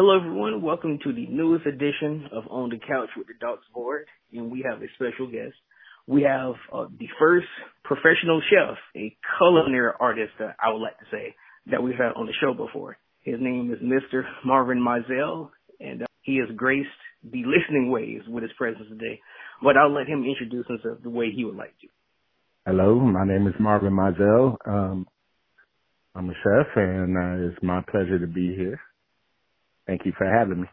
Hello, everyone. Welcome to the newest edition of On the Couch with the Docs Board, and we have a special guest. We have uh, the first professional chef, a culinary artist, uh, I would like to say, that we've had on the show before. His name is Mr. Marvyn Mizell, and uh, he has graced the listening waves with his presence today. But I'll let him introduce himself the way he would like to. Hello, my name is Marvyn Mizell. Um, I'm a chef, and uh, it's my pleasure to be here. Thank you for having me.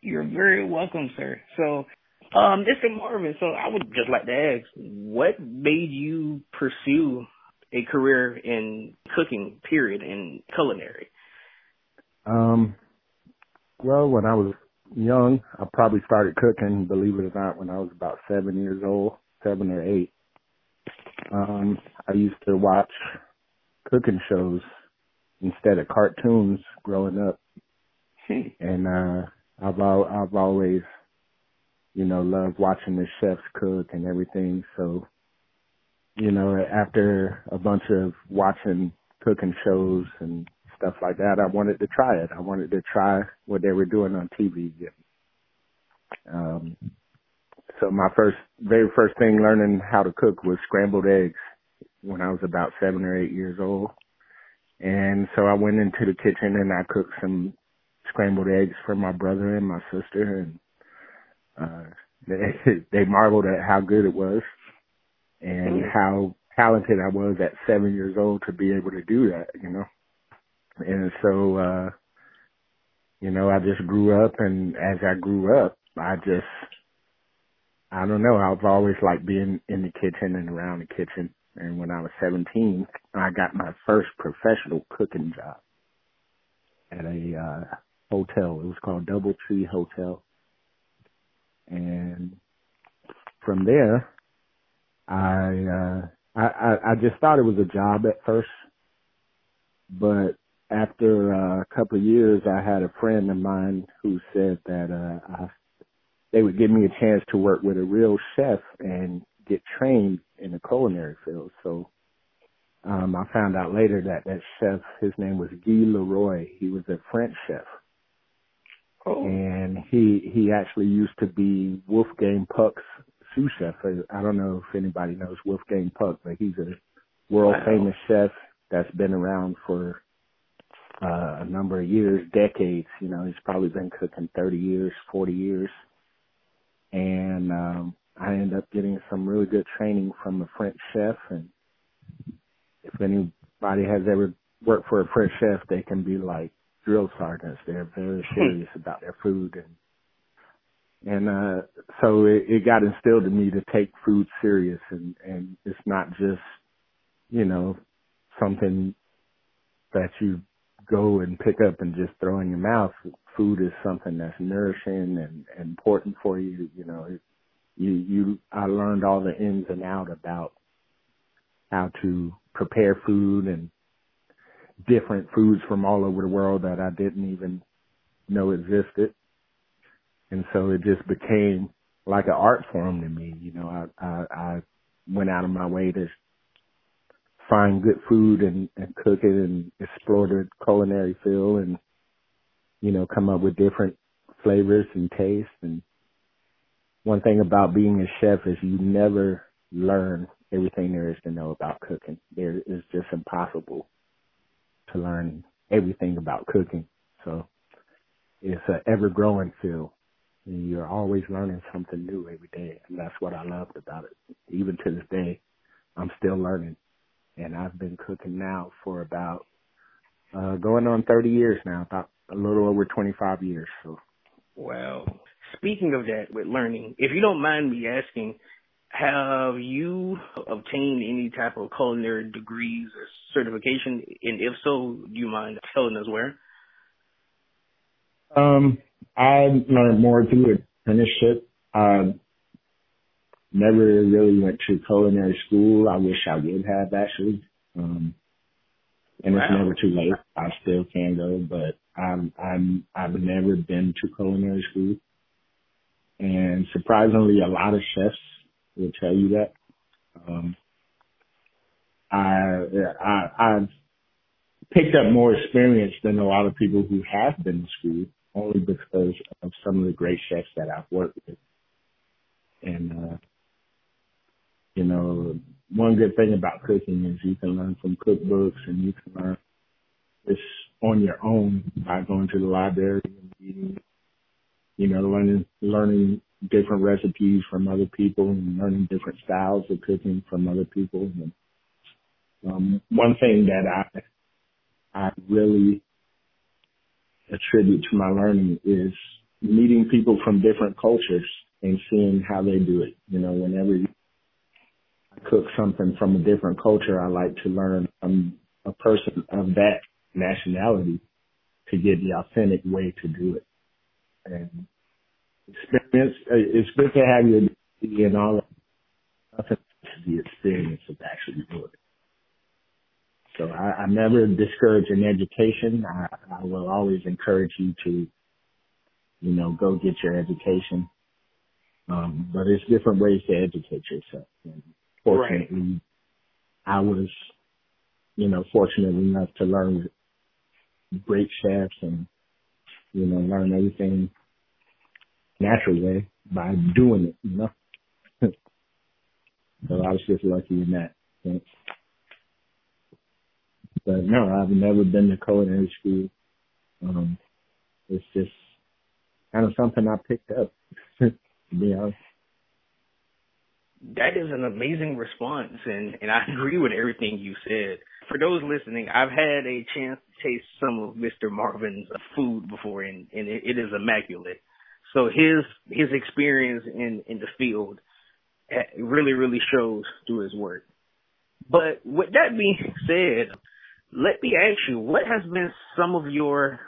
You're very welcome, sir. So, um, Mr. Marvyn, so I would just like to ask, what made you pursue a career in cooking, period, in culinary? Um, well, when I was young, I probably started cooking, believe it or not, when I was about seven years old, seven or eight. Um, I used to watch cooking shows instead of cartoons growing up. And uh I've al- I've always you know loved watching the chefs cook and everything. So you know after a bunch of watching cooking shows and stuff like that, I wanted to try it. I wanted to try what they were doing on TV. Um, so my first, very first thing learning how to cook was scrambled eggs when I was about seven or eight years old. And so I went into the kitchen and I cooked some scrambled eggs for my brother and my sister and uh they they marveled at how good it was and mm. how talented I was at seven years old to be able to do that, you know. And so uh you know, I just grew up and as I grew up I just I don't know, I've always liked being in the kitchen and around the kitchen. And when I was 17, I got my first professional cooking job at a uh hotel. It was called Doubletree Hotel. And from there, I, uh, I, I, I just thought it was a job at first, but after uh, a couple of years, I had a friend of mine who said that, uh, I, they would give me a chance to work with a real chef and get trained in the culinary field. So um, I found out later that that chef, his name was Guy Leroy. He was a French chef. Oh. And he he actually used to be Wolfgang Puck's sous chef. I don't know if anybody knows Wolfgang Puck, but he's a world famous chef that's been around for uh, a number of years, decades. You know, he's probably been cooking 30 years, 40 years. And um, I ended up getting some really good training from a French chef. And if anybody has ever worked for a French chef, they can be like drill sergeants. They're very serious about their food and and uh so it, it got instilled in me to take food serious and and it's not just you know something that you go and pick up and just throw in your mouth food is something that's nourishing and, and important for you you know it, you you I learned all the ins and out about how to prepare food and different foods from all over the world that I didn't even know existed. And so it just became like an art form to me. You know, I, I, I went out of my way to find good food and, and cook it and explore the culinary field and, you know, come up with different flavors and tastes. And one thing about being a chef is you never learn everything there is to know about cooking. There is just impossible to learn everything about cooking. So it's an ever growing field. And you're always learning something new every day. And that's what I loved about it. Even to this day, I'm still learning. And I've been cooking now for about, uh, going on 30 years now, about a little over 25 years. So. Well, speaking of that with learning, if you don't mind me asking, have you obtained any type of culinary degrees or certification? And if so, do you mind telling us where? Um, I learned more through apprenticeship. I never really went to culinary school. I wish I would have actually. Um, and wow. it's never too late. I still can go, but I'm I'm I've never been to culinary school. And surprisingly, a lot of chefs will tell you that. Um, I, I, I've picked up more experience than a lot of people who have been to school, only because of some of the great chefs that I've worked with. And, uh, you know, one good thing about cooking is you can learn from cookbooks and you can learn this on your own by going to the library and reading, you know, learning, learning different recipes from other people and learning different styles of cooking from other people. And, um, one thing that I I really attribute to my learning is meeting people from different cultures and seeing how they do it. You know, whenever I cook something from a different culture, I like to learn from a person of that nationality to get the authentic way to do it. And experience, uh, it's good to have your in all of the experience of actually doing it. So I, I never discourage an education. I, I will always encourage you to, you know, go get your education. Um, but it's different ways to educate yourself. And fortunately, right. I was, you know, fortunate enough to learn with great chefs and, you know, learn everything natural way by doing it, you know. so I was just lucky in that sense. But no, I've never been to culinary school. Um, it's just kind of something I picked up, to be honest. That is an amazing response, and, and I agree with everything you said. For those listening, I've had a chance to taste some of Mr. Marvyn's food before, and, and it, it is immaculate. So his his experience in in the field eh, really really shows through his work. But with that being said, let me ask you, what has been some of your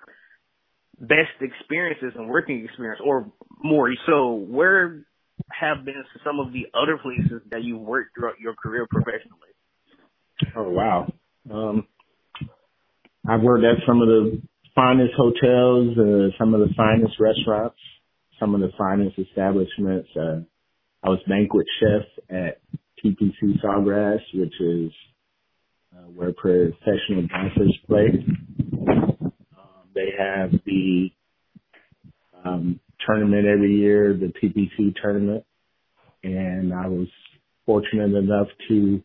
best experiences and working experience, or more so, where have been some of the other places that you worked throughout your career professionally? Oh wow, um, I've worked at some of the finest hotels, uh, some of the finest restaurants, some of the finest establishments. Uh, I was banquet chef at TPC Sawgrass, which is uh, where professional dancers play. Um, they have the um, tournament every year, the TPC tournament, and I was fortunate enough to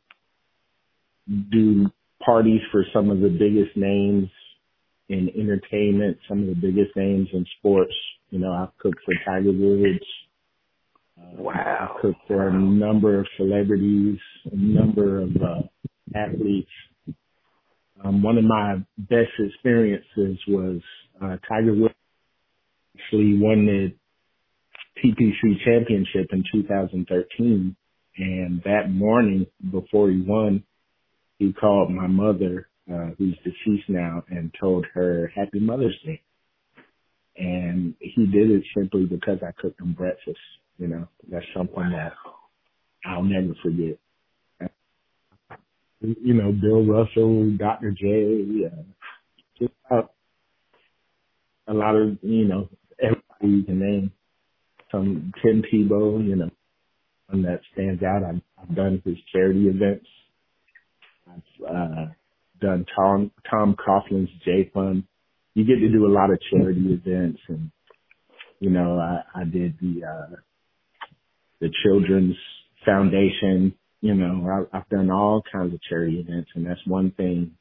do parties for some of the biggest names in entertainment, some of the biggest names in sports. You know, I've cooked for Tiger Woods. Uh, wow. I cooked for a number of celebrities, a number of uh, athletes. Um, one of my best experiences was uh, Tiger Woods actually won the TPC championship in 2013. And that morning before he won, he called my mother, uh, who's deceased now, and told her Happy Mother's Day. And he did it simply because I cooked him breakfast. You know, that's something that I'll never forget you know, Bill Russell, Dr. J, uh, just uh, a lot of, you know, everybody you can name. Some Tim Tebow, you know, one that stands out. I've, I've done his charity events. I've uh, done Tom Tom Coughlin's Jay Fund. You get to do a lot of charity events, and you know, I, I did the uh, the Children's Foundation you know, I, I've done all kinds of charity events, and that's one thing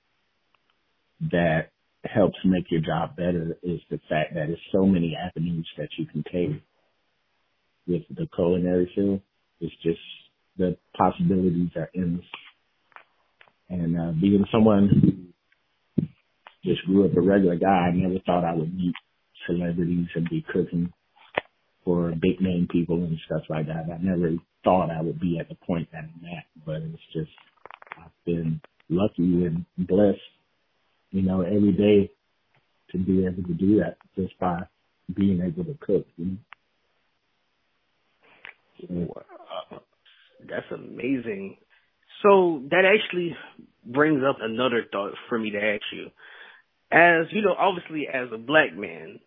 that helps make your job better is the fact that there's so many avenues that you can take with the culinary field. It's just the possibilities are endless. And uh, being someone who just grew up a regular guy, I never thought I would meet celebrities and be cooking for big name people and stuff like that. I never thought I would be at the point that I'm at, but it's just I've been lucky and blessed, you know, every day to be able to do that just by being able to cook. You know? Wow. That's amazing. So that actually brings up another thought for me to ask you. As you know, obviously as a black man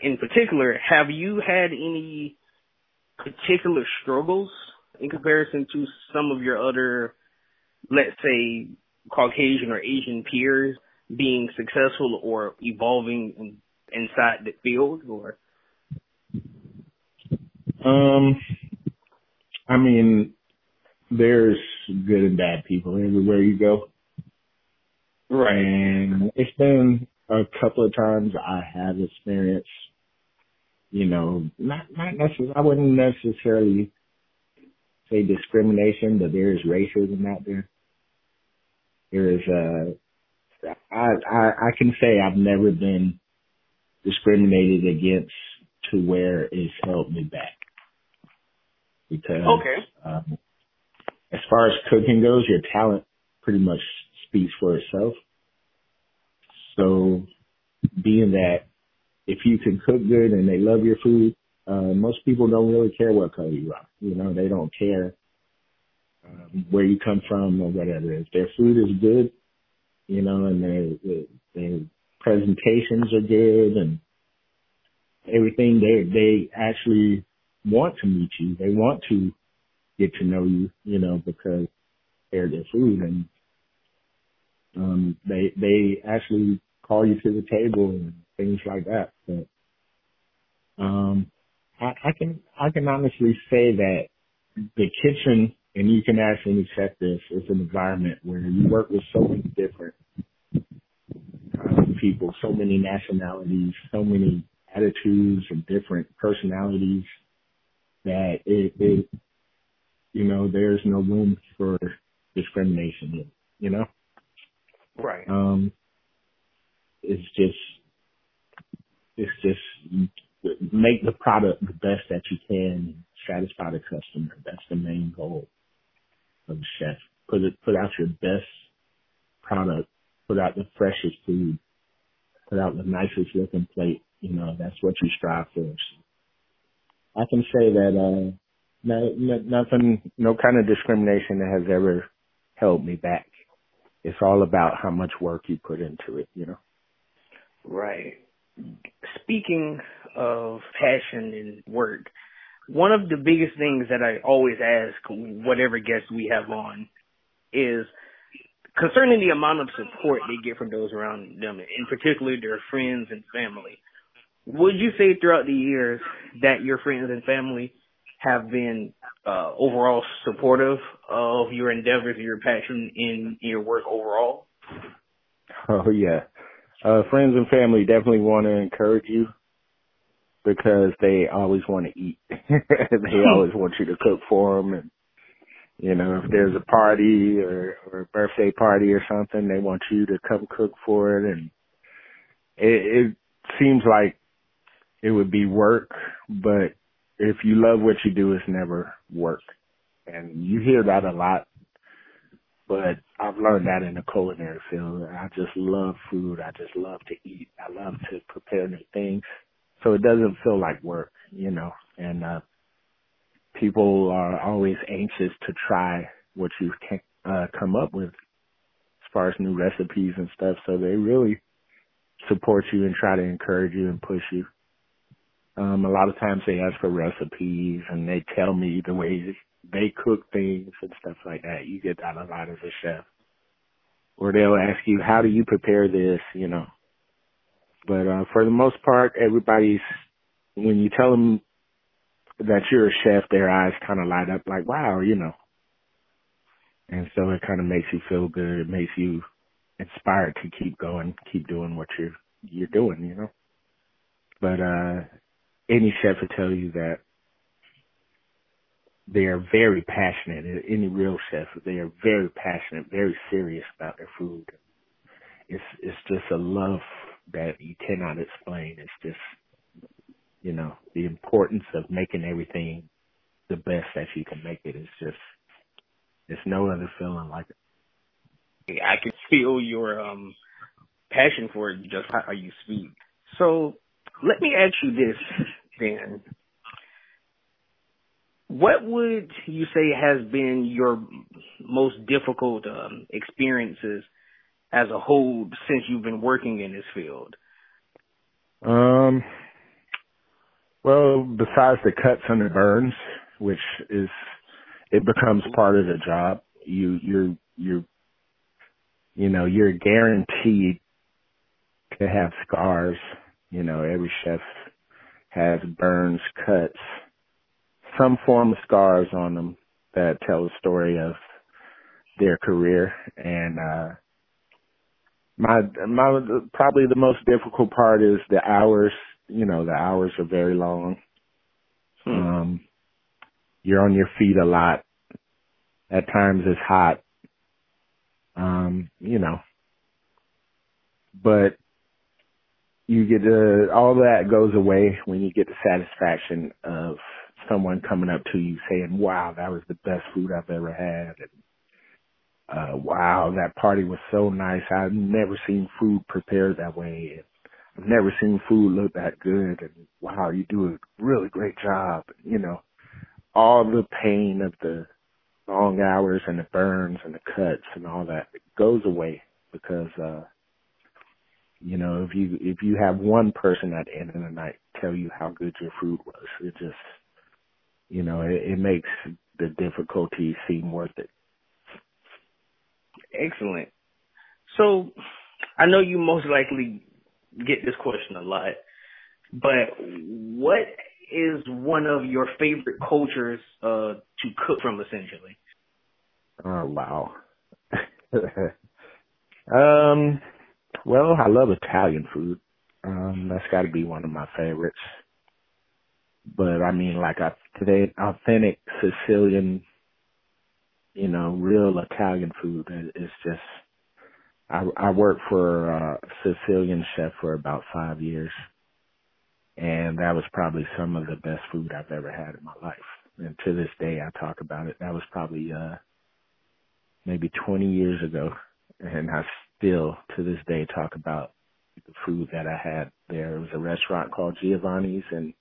in particular, have you had any particular struggles in comparison to some of your other, let's say, Caucasian or Asian peers being successful or evolving in, inside the field or um I mean there's good and bad people everywhere you go. Right. And it's been a couple of times I have experienced, you know, not not necessarily I wouldn't necessarily say discrimination, but there is racism out there. There is uh I I I can say I've never been discriminated against to where it's held me back. Because okay. um, as far as cooking goes, your talent pretty much speaks for itself. So being that if you can cook good and they love your food, uh, most people don't really care what color you are. You know, they don't care um, where you come from or whatever. If their food is good, you know, and their their presentations are good and everything, they they actually want to meet you. They want to get to know you, you know, because they're their food and um they they actually call you to the table and things like that. But um I, I can I can honestly say that the kitchen and you can actually accept this is an environment where you work with so many different uh, people, so many nationalities, so many attitudes and different personalities that it, it you know, there's no room for discrimination, you know? Right. Um, it's just, it's just make the product the best that you can, satisfy the customer. That's the main goal of the chef. Put it, put out your best product, put out the freshest food, put out the nicest looking plate. You know, that's what you strive for. I can say that, uh, no, no, nothing, no kind of discrimination that has ever held me back. It's all about how much work you put into it, you know? Right. Speaking of passion and work, one of the biggest things that I always ask whatever guests we have on is concerning the amount of support they get from those around them, in particular their friends and family. Would you say throughout the years that your friends and family have been uh, overall supportive of your endeavors, your passion in your work overall? Oh yeah, uh, friends and family definitely want to encourage you because they always want to eat. they always want you to cook for them, and you know if there's a party or, or a birthday party or something, they want you to come cook for it, and it, it seems like it would be work, but if you love what you do, it's never work. And you hear that a lot, but I've learned that in the culinary field. I just love food. I just love to eat. I love to prepare new things. So it doesn't feel like work, you know, and, uh, people are always anxious to try what you can, uh, come up with as far as new recipes and stuff. So they really support you and try to encourage you and push you. Um, a lot of times they ask for recipes and they tell me the way they cook things and stuff like that. You get that a lot as a chef. Or they'll ask you, how do you prepare this, you know? But, uh, for the most part, everybody's, when you tell them that you're a chef, their eyes kind of light up like, wow, you know. And so it kind of makes you feel good. It makes you inspired to keep going, keep doing what you're, you're doing, you know? But, uh, any chef will tell you that they are very passionate. Any real chef, they are very passionate, very serious about their food. It's it's just a love that you cannot explain. It's just you know the importance of making everything the best that you can make it. It's just there's no other feeling like it. I can feel your um passion for it just how you speak. So let me ask you this then. What would you say has been your most difficult um, experiences as a whole since you've been working in this field? Um, well, besides the cuts and the burns, which is it becomes part of the job. You you're you're you know you're guaranteed to have scars. You know, every chef has burns, cuts, some form of scars on them that tell the story of their career. And uh my my probably the most difficult part is the hours. You know, the hours are very long. Hmm. Um, you're on your feet a lot. At times it's hot. Um, you know, but you get to, all that goes away when you get the satisfaction of someone coming up to you saying, wow, that was the best food I've ever had. And, uh, wow, that party was so nice. I've never seen food prepared that way. I've never seen food look that good. And wow, you do a really great job. You know, all the pain of the long hours and the burns and the cuts and all that goes away because, uh, you know, if you if you have one person at the end of the night tell you how good your food was, it just you know, it, it makes the difficulty seem worth it. Excellent. So I know you most likely get this question a lot, but what is one of your favorite cultures uh to cook from essentially? Oh wow. um well, I love Italian food. Um, that's got to be one of my favorites. But I mean, like today, authentic Sicilian, you know, real Italian food is just. I I worked for a Sicilian chef for about five years, and that was probably some of the best food I've ever had in my life. And to this day, I talk about it. That was probably uh maybe 20 years ago, and I still to this day talk about the food that I had there. It was a restaurant called Giovanni's and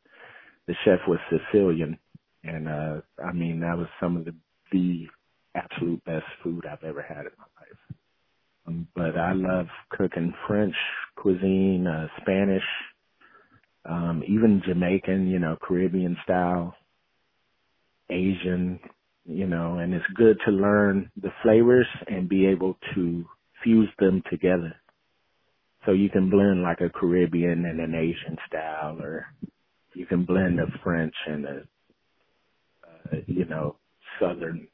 the chef was Sicilian and uh I mean that was some of the the absolute best food I've ever had in my life. Um, but I love cooking French cuisine, uh Spanish, um even Jamaican, you know, Caribbean style, Asian, you know, and it's good to learn the flavors and be able to fuse them together. So you can blend like a Caribbean and an Asian style, or you can blend a French and a, uh, you know, Southern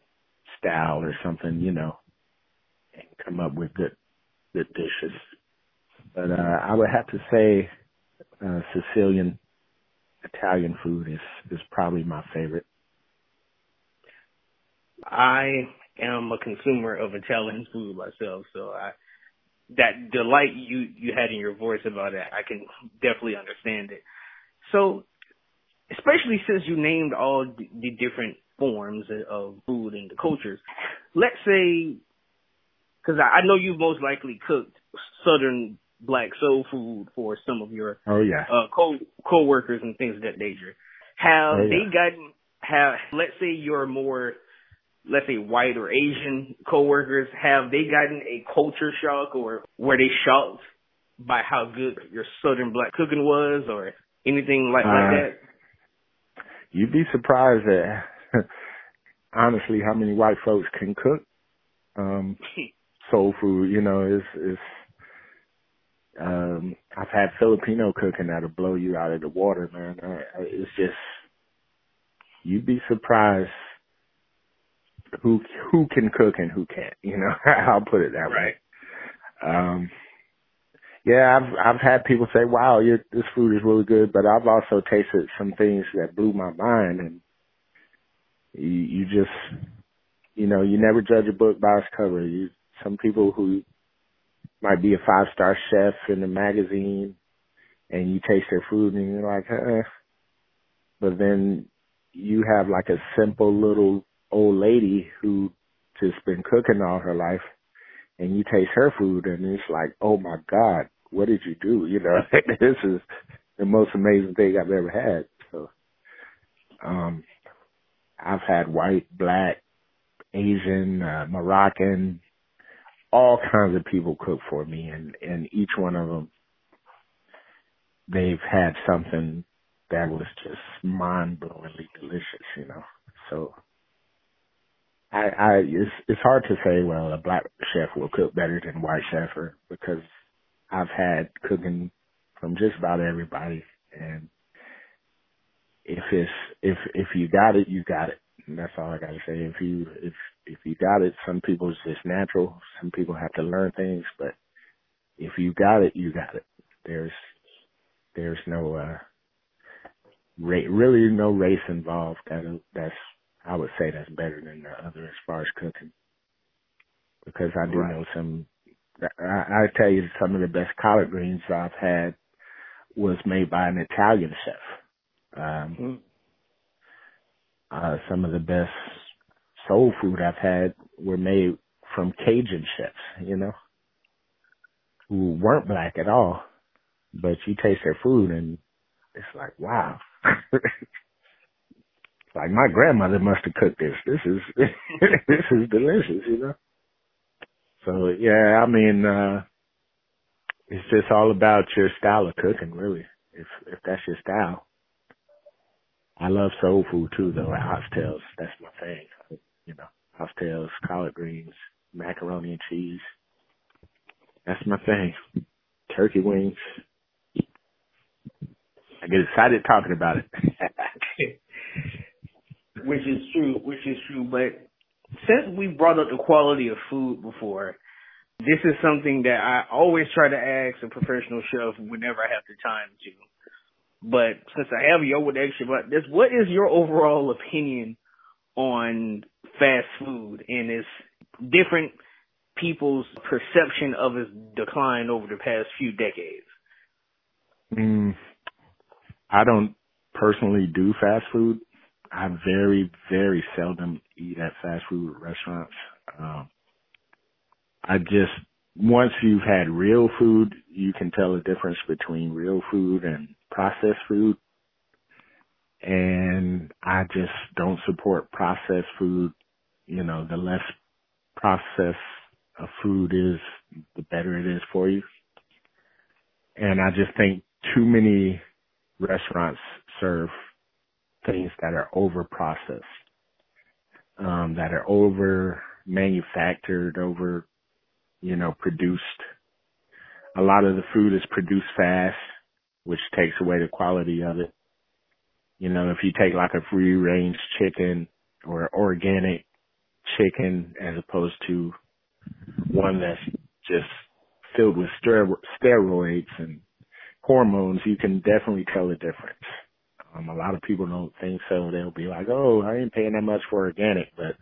style or something, you know, and come up with good, good dishes. But, uh, I would have to say, uh, Sicilian Italian food is, is probably my favorite. I am a consumer of Italian food myself, so I that delight you you had in your voice about it, I can definitely understand it. So, especially since you named all the different forms of food and the cultures, let's say, because I know you've most likely cooked Southern black soul food for some of your oh yeah uh, co co-workers and things of that nature. Have oh, yeah. they gotten have let's say you're more let's say white or Asian coworkers, have they gotten a culture shock or were they shocked by how good your Southern black cooking was or anything like, uh, like that? You'd be surprised at honestly how many white folks can cook um soul food, you know, is is um I've had Filipino cooking that'll blow you out of the water, man. Uh, it's just you'd be surprised who who can cook and who can't. You know, I'll put it that right. way. Um, yeah, I've I've had people say, "Wow, your this food is really good," but I've also tasted some things that blew my mind, and you, you just, you know, you never judge a book by its cover. You some people who might be a five star chef in a magazine, and you taste their food and you're like, eh. But then you have like a simple little old lady who just been cooking all her life and you taste her food and it's like, oh my God, what did you do? You know, this is the most amazing thing I've ever had. So, um, I've had white, black, Asian, uh, Moroccan, all kinds of people cook for me and, and each one of them, they've had something that was just mind blowingly delicious, you know. So I, I it's it's hard to say. Well, a black chef will cook better than white chef, or because I've had cooking from just about everybody and if it's if if you got it, you got it. And that's all I gotta say. If you if if you got it, some people it's just natural. Some people have to learn things, but if you got it, you got it. There's there's no uh ra- really no race involved. That that's I would say that's better than the other as far as cooking, because I do Right. know some. I, I tell you, some of the best collard greens I've had was made by an Italian chef. Um, Mm. uh, some of the best soul food I've had were made from Cajun chefs, you know, who weren't black at all, but you taste their food and it's like, wow. like my grandmother must have cooked this. This is, this is delicious, you know? So yeah, I mean, uh, it's just all about your style of cooking, really. If, if that's your style. I love soul food too, though. Oxtails, that's my thing. You know, oxtails, collard greens, macaroni and cheese. That's my thing. Turkey wings. I get excited talking about it. which is true, which is true. But since we brought up the quality of food before, this is something that I always try to ask a professional chef whenever I have the time to. But since I have you with extra about this, what is your overall opinion on fast food and its different people's perception of its decline over the past few decades? mm, I don't personally do fast food. I very, very seldom eat at fast food restaurants. Um, I just once you've had real food, you can tell the difference between real food and processed food. And I just don't support processed food. You know, the less processed a food is, the better it is for you. And I just think too many restaurants serve things that are over processed, um, that are over manufactured, over you know, produced. A lot of the food is produced fast, which takes away the quality of it. You know, if you take like a free range chicken or organic chicken as opposed to one that's just filled with steroids and hormones, you can definitely tell the difference. Um, a lot of people don't think so. They'll be like, oh, I ain't paying that much for organic, but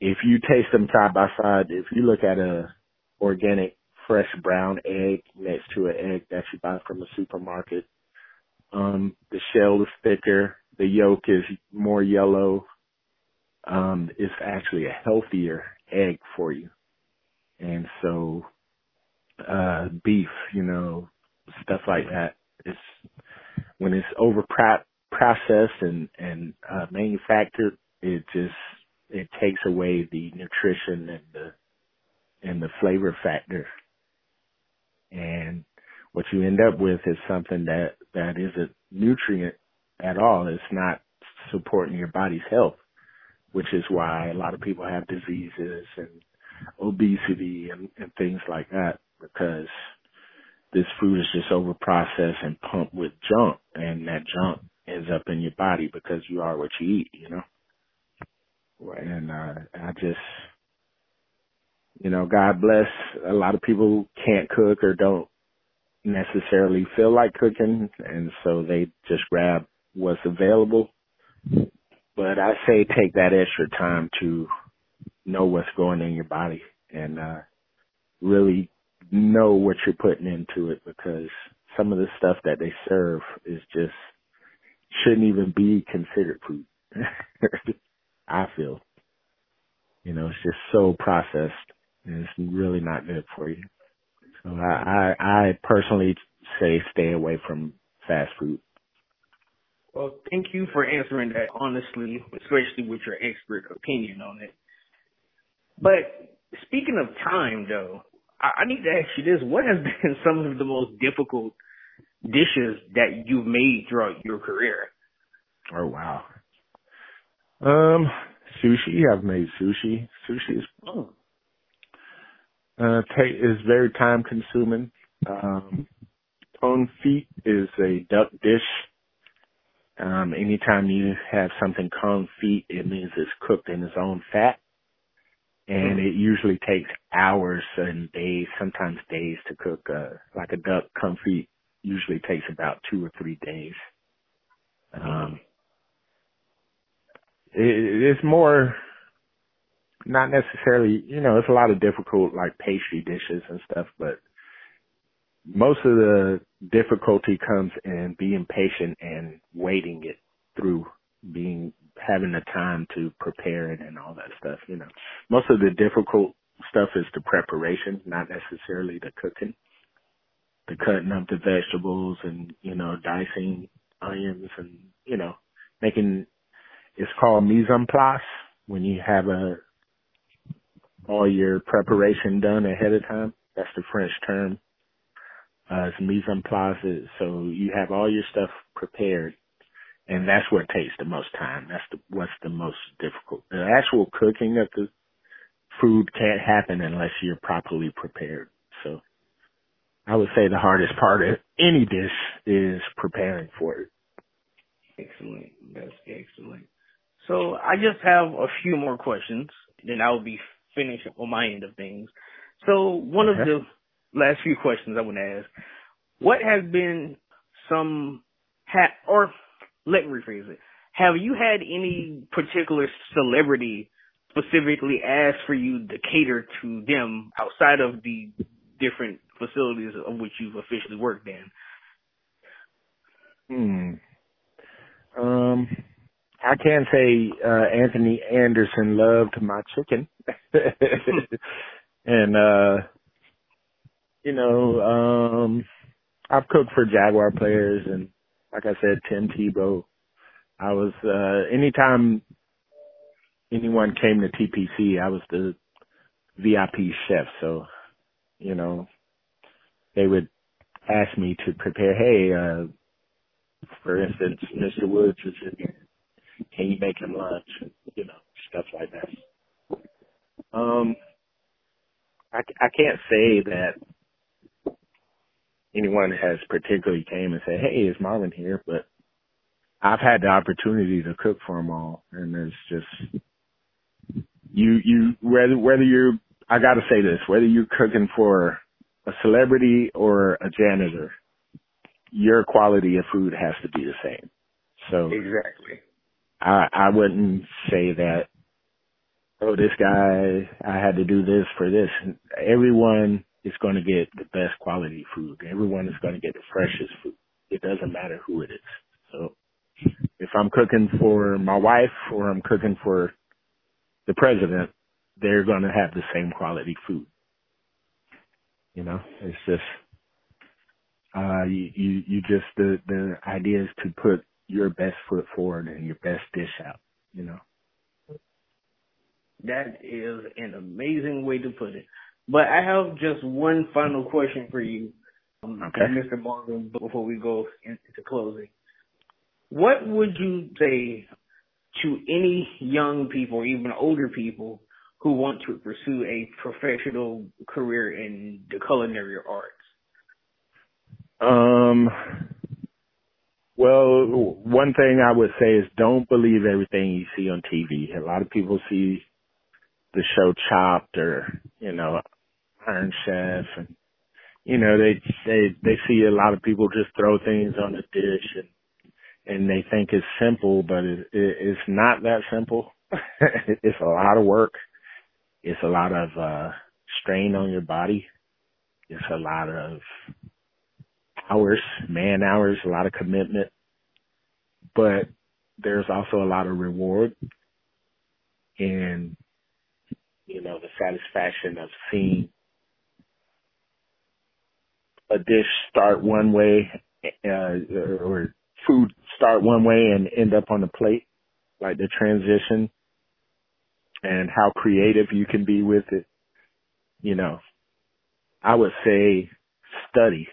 if you taste them side by side, if you look at a organic fresh brown egg next to an egg that you buy from a supermarket, um, the shell is thicker, the yolk is more yellow. Um, it's actually a healthier egg for you. And so, uh, beef, you know, stuff like that. It's when it's over processed and, and, uh, manufactured, it just, it takes away the nutrition and the and the flavor factor. And what you end up with is something that that isn't nutrient at all. It's not supporting your body's health, which is why a lot of people have diseases and obesity and, and things like that because this food is just over processed and pumped with junk and that junk ends up in your body because you are what you eat, you know? Right. And uh I just you know, God bless a lot of people can't cook or don't necessarily feel like cooking and so they just grab what's available. But I say take that extra time to know what's going in your body and uh really know what you're putting into it because some of the stuff that they serve is just shouldn't even be considered food. I feel. You know, it's just so processed and it's really not good for you. So I, I, I personally say stay away from fast food. Well, thank you for answering that honestly, especially with your expert opinion on it. But speaking of time, though, I, need to ask you this: What has been some of the most difficult dishes that you've made throughout your career? Oh wow. Um, sushi. I've made sushi. Sushi is Oh. uh is very time consuming. Um, confit is a duck dish. Um, anytime you have something confit, it means it's cooked in its own fat. And Mhm. it usually takes hours and days, sometimes days to cook, uh, like a duck confit usually takes about two or three days. Um, it, it's more, not necessarily, you know, it's a lot of difficult like pastry dishes and stuff, but most of the difficulty comes in being patient and waiting it through being having the time to prepare it and all that stuff you know. Most of the difficult stuff is the preparation not necessarily the cooking. The cutting up the vegetables and you know dicing onions and you know making it's called mise en place when you have a all your preparation done ahead of time. That's the french term. Uh, it's mise en place. So you have all your stuff prepared, and that's what takes the most time. That's the, what's the most difficult. The actual cooking of the food can't happen unless you're properly prepared. So I would say the hardest part of any dish is preparing for it. Excellent. That's excellent. So I just have a few more questions, then I will be finished on my end of things. So one Okay. of the last few questions I want to ask, what has been some, ha- or let me rephrase it, have you had any particular celebrity specifically ask for you to cater to them outside of the different facilities of which you've officially worked in? Hmm. Um, I can say uh, Anthony Anderson loved my chicken, and uh, you know, um, I've cooked for Jaguar players, and like I said, Tim Tebow. I was uh, anytime anyone came to TPC, I was the VIP chef, so you know, they would ask me to prepare. Hey, uh, for instance, Mr. Woods is in here. Can you make him lunch? You know, stuff like that. Um, I, I can't say that anyone has particularly came and said, "Hey, is Marvyn here?" But I've had the opportunity to cook for them all, and it's just you, you whether whether you're I got to say this, whether you're cooking for a celebrity or a janitor, your quality of food has to be the same. So Exactly. I I wouldn't say that oh this guy I had to do this for this. Everyone is going to get the best quality food. Everyone is going to get the freshest food. It doesn't matter who it is. So if I'm cooking for my wife or I'm cooking for the president, they're going to have the same quality food. You know, it's just uh you you, you just the the idea is to put your best foot forward and your best dish out, you know. That is an amazing way to put it. But I have just one final question for you, um, Okay. Mr. Marvyn, before we go into closing. What would you say to any young people or even older people who want to pursue a professional career in the culinary arts? Um, well, one thing I would say is don't believe everything you see on TV. A lot of people see the show Chopped or, you know, Iron Chef and, you know, they, they, they see a lot of people just throw things on a dish and, and they think it's simple, but it, it, it's not that simple. it's a lot of work. It's a lot of, uh, strain on your body. It's a lot of hours, man hours, a lot of commitment, but there's also a lot of reward and, you know, the satisfaction of seeing a dish start one way, uh, or food start one way and end up on the plate, like the transition and how creative you can be with it. You know, I would say study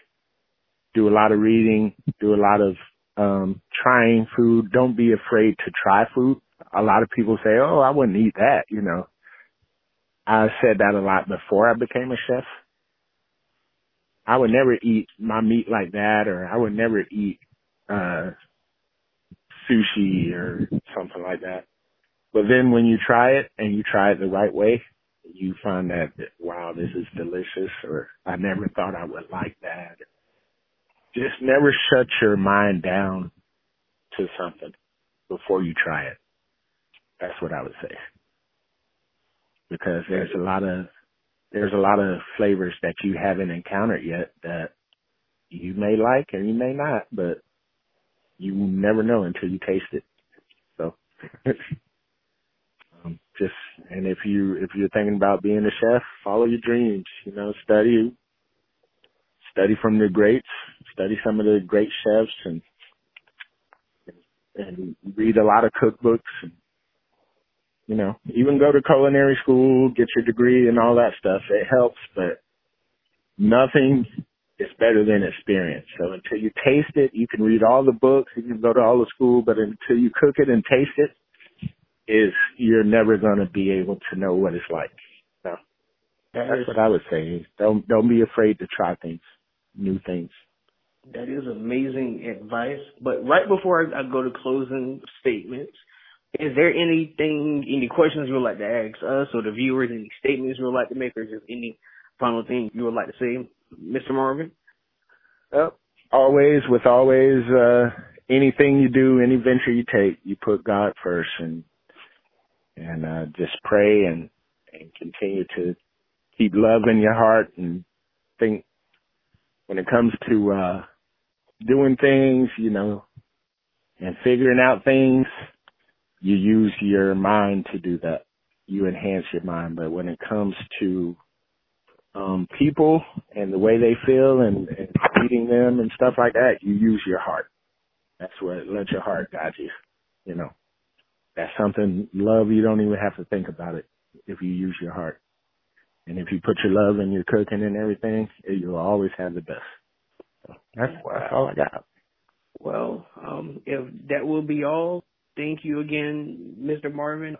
do a lot of reading, do a lot of um trying food. Don't be afraid to try food. A lot of people say, "Oh, I wouldn't eat that," you know. I said that a lot before I became a chef. I would never eat my meat like that, or I would never eat uh sushi or something like that. But then when you try it and you try it the right way, you find that wow, this is delicious, or I never thought I would like that. Just never shut your mind down to something before you try it. That's what I would say. Because there's a lot of there's a lot of flavors that you haven't encountered yet that you may like and you may not, but you never know until you taste it. So um, just and if you if you're thinking about being a chef, follow your dreams. You know, study study from the greats, study some of the great chefs, and and read a lot of cookbooks. And, you know, even go to culinary school, get your degree, and all that stuff. It helps, but nothing is better than experience. So until you taste it, you can read all the books, you can go to all the school, but until you cook it and taste it, is you're never going to be able to know what it's like. So that's what I would say. Don't don't be afraid to try things, new things. That is amazing advice. But right before I, I go to closing statements, is there anything, any questions you would like to ask us or the viewers, any statements you would like to make, or just any final thing you would like to say, Mr. Marvyn? Well, always, with always, uh, anything you do, any venture you take, you put God first and and uh, just pray and and continue to keep love in your heart and think when it comes to uh doing things, you know, and figuring out things, you use your mind to do that. You enhance your mind. But when it comes to um people and the way they feel and, and meeting them and stuff like that, you use your heart. That's what let your heart guide you. You know. That's something love you don't even have to think about it if you use your heart. And if you put your love in your cooking and everything, you'll always have the best. So that's, wow. that's all I got. Well, um, if that will be all, thank you again, Mr. Marvyn.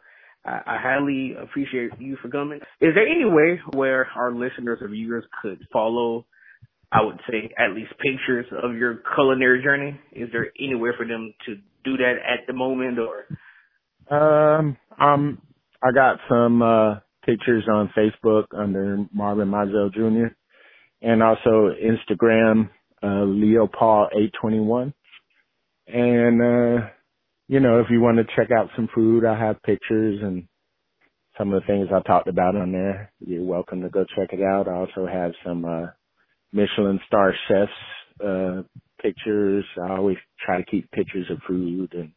I, I highly appreciate you for coming. Is there any way where our listeners or viewers could follow I would say at least pictures of your culinary journey. Is there anywhere for them to do that at the moment or um, um, I got some uh pictures on Facebook under Marvyn Mizell Jr. and also Instagram, uh, Leo Paul 821. And, uh, you know, if you want to check out some food, I have pictures and some of the things I talked about on there. You're welcome to go check it out. I also have some, uh, Michelin star chefs, uh, pictures. I always try to keep pictures of food and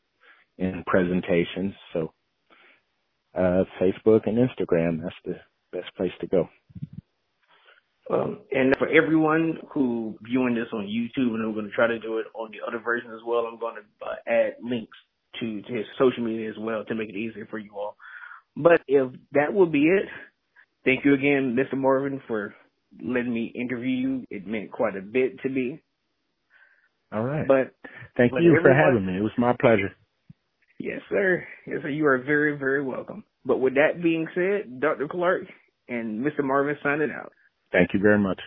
in presentations. So uh, Facebook and Instagram, that's the best place to go. Um, and for everyone who viewing this on YouTube, and I'm going to try to do it on the other version as well, I'm going to uh, add links to, to his social media as well to make it easier for you all. But if that will be it, thank you again, Mr. Marvyn, for letting me interview you. It meant quite a bit to me. All right. But thank but you for having me. It was my pleasure. Yes, sir. Yes, sir. You are very, very welcome. But with that being said, Dr. Clark and Mr. Marvyn signing out. Thank you very much.